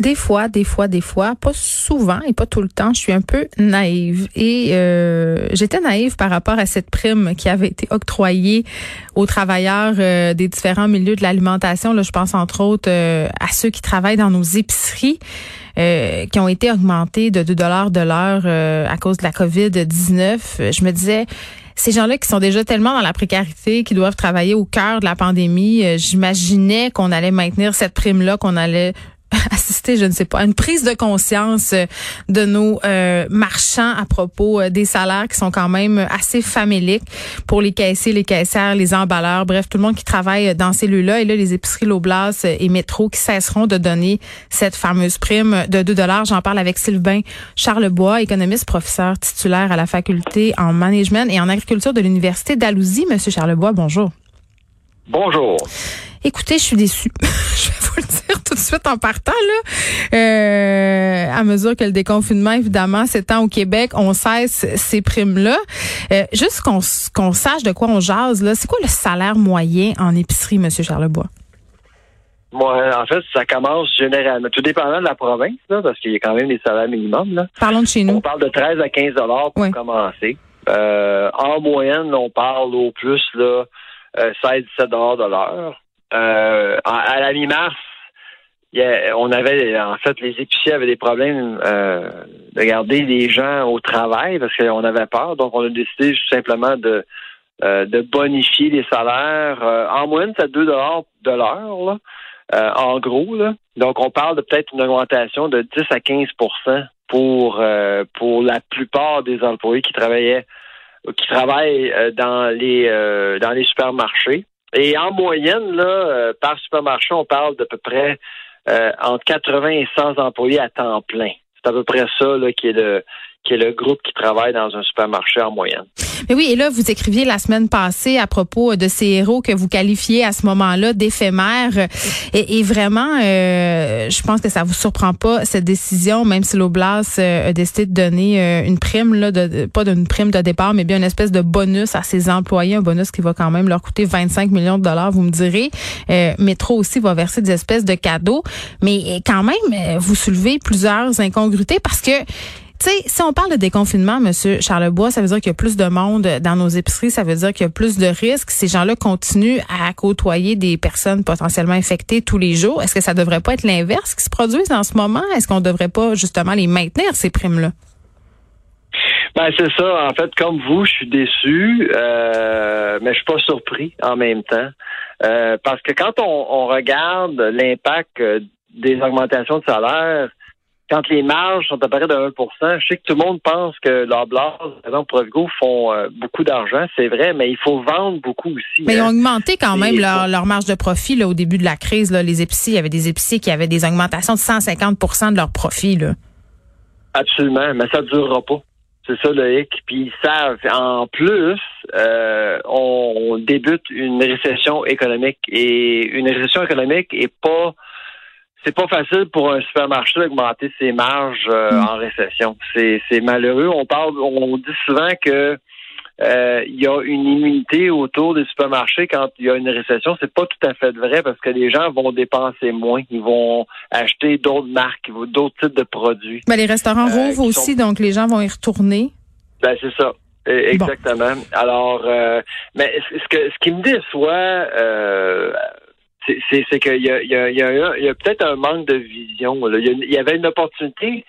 Des fois, des fois, des fois, pas souvent et pas tout le temps, je suis un peu naïve. Et euh, j'étais naïve par rapport à cette prime qui avait été octroyée aux travailleurs euh, des différents milieux de l'alimentation. Là, je pense entre autres euh, à ceux qui travaillent dans nos épiceries. qui ont été augmentés de 2 dollars de l'heure à cause de la COVID-19. Je me disais, ces gens-là qui sont déjà tellement dans la précarité, qui doivent travailler au cœur de la pandémie, j'imaginais qu'on allait maintenir cette prime-là, qu'on allait assister, je ne sais pas, à une prise de conscience euh, de nos euh, marchands à propos euh, des salaires qui sont quand même assez faméliques pour les caissiers, les caissières, les emballeurs, bref, tout le monde qui travaille dans ces lieux-là. Et là, les épiceries Loblas et Métro qui cesseront de donner cette fameuse prime de 2 dollars. J'en parle avec Sylvain Charlebois, économiste, professeur titulaire à la faculté en management et en agriculture de l'Université d'Alousie. Monsieur Charlebois, bonjour. Bonjour. Écoutez, je suis déçue. vous le dire tout de suite en partant là. Euh, à mesure que le déconfinement évidemment s'étend au Québec, on cesse ces primes là. Euh, juste qu'on sache de quoi on jase là. C'est quoi le salaire moyen en épicerie, Monsieur Charlebois? Moi, en fait, ça commence généralement, tout dépendant de la province, là, parce qu'il y a quand même des salaires minimums. Là. Parlons de chez nous. On parle de 13 à 15 dollars pour commencer. Euh, en moyenne, on parle au plus là, 16-17 dollars de l'heure. Euh, à la mi-mars, on avait, en fait, les épiciers avaient des problèmes euh, de garder les gens au travail parce qu'on avait peur. Donc, on a décidé tout simplement de, euh, de bonifier les salaires. en moyenne, c'est 2 dollars de l'heure, en gros. Donc, on parle de peut-être une augmentation de 10 à 15% pour pour la plupart des employés qui travaillaient qui travaillent dans les dans les supermarchés. Et en moyenne, là, euh, par supermarché, on parle d'à peu près euh, entre 80 et 100 employés à temps plein. C'est à peu près ça là, qui est le qui est le groupe qui travaille dans un supermarché en moyenne. Mais oui, et là, vous écriviez la semaine passée à propos de ces héros que vous qualifiez à ce moment-là d'éphémères. Et, vraiment, euh, je pense que ça vous surprend pas, cette décision, même si l'Oblast euh, a décidé de donner euh, une prime, là, de, pas d'une prime de départ, mais bien une espèce de bonus à ses employés, un bonus qui va quand même leur coûter 25 millions de dollars, vous me direz. Euh, Métro aussi va verser des espèces de cadeaux. Mais quand même, vous soulevez plusieurs incongruités parce que tu sais, si on parle de déconfinement, Monsieur Charlebois, ça veut dire qu'il y a plus de monde dans nos épiceries, ça veut dire qu'il y a plus de risques. Ces gens-là continuent à côtoyer des personnes potentiellement infectées tous les jours. Est-ce que ça devrait pas être l'inverse qui se produit en ce moment? Est-ce qu'on devrait pas justement les maintenir, ces primes-là? Ben c'est ça. En fait, comme vous, je suis déçu, euh, mais je suis pas surpris en même temps. Euh, parce que quand on, on regarde l'impact euh, des augmentations de salaire, quand les marges sont à peu près de 1% je sais que tout le monde pense que blagues, par exemple, Provigo, font euh, beaucoup d'argent, c'est vrai, mais il faut vendre beaucoup aussi. Mais ils ont hein. augmenté quand même leur, leur, marge de profit là, au début de la crise. Là, les épiciers, il y avait des épiciers qui avaient des augmentations de 150% de leur profit. Là. Absolument, mais ça ne durera pas. C'est ça le hic. Puis ils savent. En plus, euh, on débute une récession économique et une récession économique est pas c'est pas facile pour un supermarché d'augmenter ses marges euh, mm. en récession. C'est, malheureux. On parle, on dit souvent que euh, il y a une immunité autour des supermarchés quand il y a une récession. C'est pas tout à fait vrai parce que les gens vont dépenser moins. Ils vont acheter d'autres marques, d'autres types de produits. Mais les restaurants euh, rouvrent aussi, donc les gens vont y retourner. Ben c'est ça. E, exactement. Alors, mais ce que ce qui me déçoit c'est qu'il y a, y a, y a, y a peut-être un manque de vision. Il, y avait une opportunité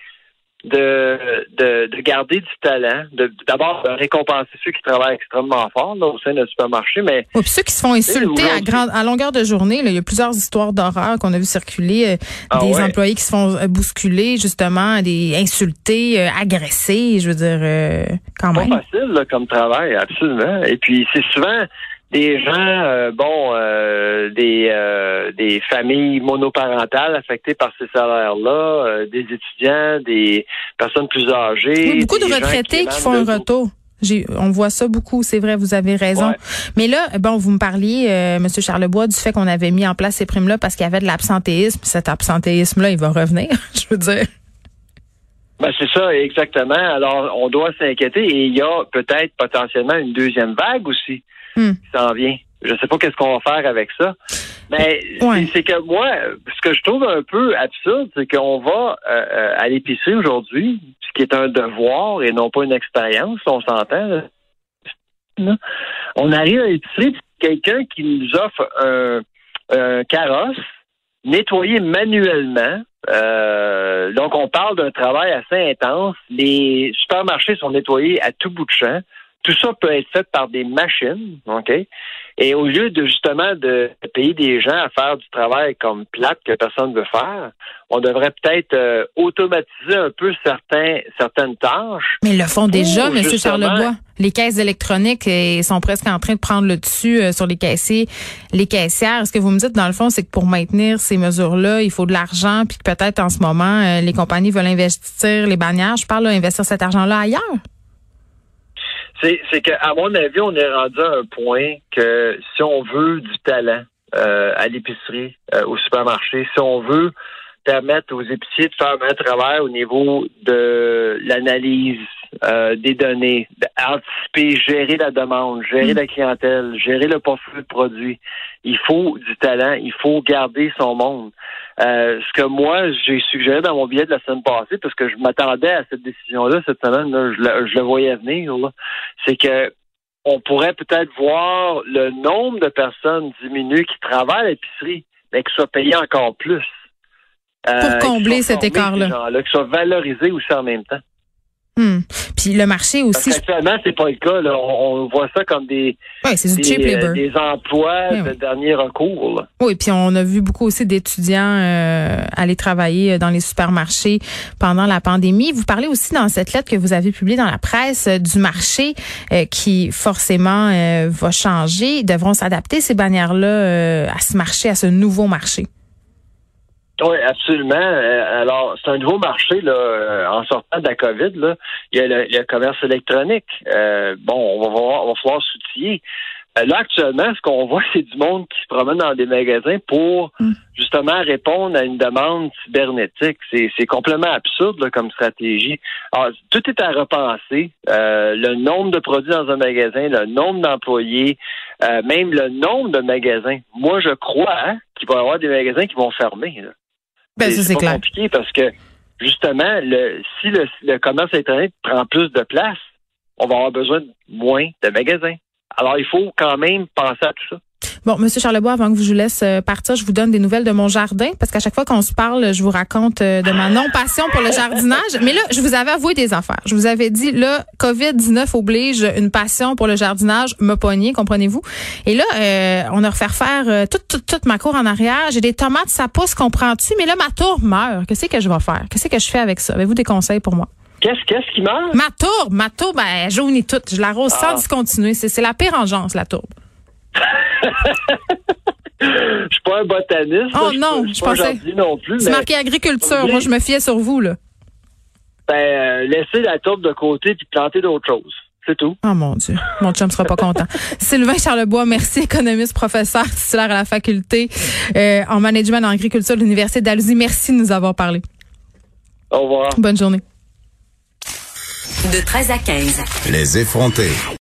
de, de, de garder du talent, d'abord de, récompenser ceux qui travaillent extrêmement fort là, au sein d'un supermarché, mais puis ceux qui se font insulter à longueur de journée, là, il y a plusieurs histoires d'horreur qu'on a vu circuler, euh, ah des employés qui se font euh, bousculer justement, des insultés, euh, agressés, je veux dire quand même. Pas facile là, comme travail, absolument. Et puis c'est souvent des gens, euh, bon, euh, des, euh, des familles monoparentales affectées par ces salaires-là, des étudiants, des personnes plus âgées. beaucoup de retraités qui, font un retour. on voit ça beaucoup, c'est vrai, vous avez raison. Mais là, bon, vous me parliez, euh, Monsieur Charlebois, du fait qu'on avait mis en place ces primes-là parce qu'il y avait de l'absentéisme. Cet absentéisme-là, il va revenir, je veux dire. Ben c'est ça, exactement. Alors, on doit s'inquiéter et il y a peut-être potentiellement une deuxième vague aussi hmm. qui s'en vient. Je ne sais pas qu'est-ce qu'on va faire avec ça. Mais c'est que moi, ce que je trouve un peu absurde, c'est qu'on va euh, euh, à l'épicerie aujourd'hui, ce qui est un devoir et non pas une expérience, on s'entend. On arrive à l'épicerie, quelqu'un qui nous offre un, un carrosse nettoyé manuellement. Euh, donc, on parle d'un travail assez intense. Les supermarchés sont nettoyés à tout bout de champ. Tout ça peut être fait par des machines, OK? Et au lieu de justement de payer des gens à faire du travail comme plate que personne ne veut faire, on devrait peut-être euh, automatiser un peu certains, certaines tâches. Mais ils le font déjà, M. Charlebois. Les caisses électroniques eh, sont presque en train de prendre le dessus euh, sur les caissiers, les caissières. Ce que vous me dites, dans le fond, c'est que pour maintenir ces mesures-là, il faut de l'argent, puis que peut-être en ce moment, euh, les compagnies veulent investir les bannières. Je parle d'investir cet argent-là ailleurs. C'est qu'à mon avis, on est rendu à un point que si on veut du talent euh, à l'épicerie, euh, au supermarché, si on veut permettre aux épiciers de faire un travail au niveau de l'analyse euh, des données, anticiper, gérer la demande, gérer mm. la clientèle, gérer le portefeuille de produits. Il faut du talent, il faut garder son monde. Euh, ce que moi, j'ai suggéré dans mon billet de la semaine passée, parce que je m'attendais à cette décision-là cette semaine, je, le, voyais venir, c'est que on pourrait peut-être voir le nombre de personnes diminuer qui travaillent à l'épicerie, mais qui soient payées encore plus. Euh, Pour combler cet écart-là. Qui soient valorisés aussi en même temps. Hmm. Puis le marché aussi. actuellement, c'est pas le cas. On, voit ça comme des, des, emplois de dernier recours. Oui, puis on a vu beaucoup aussi d'étudiants euh, aller travailler dans les supermarchés pendant la pandémie. Vous parlez aussi dans cette lettre que vous avez publiée dans la presse euh, du marché euh, qui forcément va changer. Devront s'adapter ces bannières-là à ce marché, à ce nouveau marché. Oui, absolument. Euh, alors, c'est un nouveau marché là, euh, en sortant de la COVID. Là, il y a le, commerce électronique. Euh, bon, on va, voir, on va falloir s'outiller. Là, actuellement, ce qu'on voit, c'est du monde qui se promène dans des magasins pour mm. justement répondre à une demande cybernétique. C'est complètement absurde comme stratégie. Alors, tout est à repenser. le nombre de produits dans un magasin, le nombre d'employés, même le nombre de magasins. Moi, je crois hein, qu'il va y avoir des magasins qui vont fermer. Là. Ben, c'est compliqué parce que justement, le, si le, commerce électronique prend plus de place, on va avoir besoin de moins de magasins. Alors, il faut quand même penser à tout ça. Bon, Monsieur Charlebois, avant que je vous laisse euh, partir, je vous donne des nouvelles de mon jardin parce qu'à chaque fois qu'on se parle, je vous raconte euh, de ma non-passion pour le jardinage. Mais là, je vous avais avoué des affaires. Je vous avais dit, là, COVID-19 oblige une passion pour le jardinage, me pogner, comprenez-vous? Et là, euh, on a refait faire toute, toute, toute ma cour en arrière. J'ai des tomates, ça pousse, comprends-tu? Mais là, ma tour meurt. Qu'est-ce que je vais faire? Qu'est-ce que je fais avec ça? Avez-vous des conseils pour moi? Qu'est-ce, qu'est-ce qui meurt? Ma tourbe, ma tourbe, ben, jaunit toute. Je l'arrose sans ah. discontinuer. C'est, c'est la pire engeance, la tourbe. Je suis pas un botaniste. Oh non, je, pensais. non plus. C'est marqué agriculture. Moi, je me fiais sur vous, là. Ben, euh, laissez la tourbe de côté puis planter d'autres choses. C'est tout. Oh mon Dieu. Mon chum sera pas content. Sylvain Charlebois, merci, économiste, professeur titulaire à la faculté euh, en management en agriculture de l'Université d'Alousie. Merci de nous avoir parlé. Au revoir. Bonne journée. De 13 à 15. Les effrontés.